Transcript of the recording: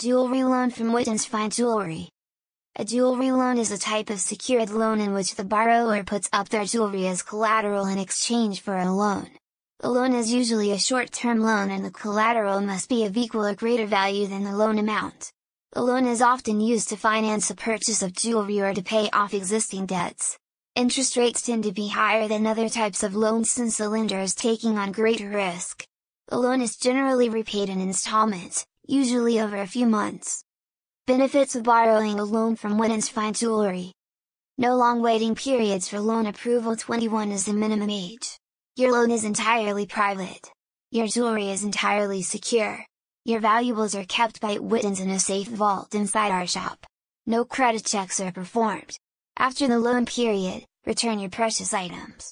Jewelry loan from Whitten's Fine Jewelry. A jewelry loan is a type of secured loan in which the borrower puts up their jewelry as collateral in exchange for a loan. A loan is usually a short-term loan and the collateral must be of equal or greater value than the loan amount. A loan is often used to finance the purchase of jewelry or to pay off existing debts. Interest rates tend to be higher than other types of loans since the lender is taking on greater risk. A loan is generally repaid in installments, usually over a few months. Benefits of borrowing a loan from Whitten's Fine Jewelry. No long waiting periods for loan approval 21 is the minimum age. Your loan is entirely private. Your jewelry is entirely secure. Your valuables are kept by Whitten's in a safe vault inside our shop. No credit checks are performed. After the loan period, return your precious items.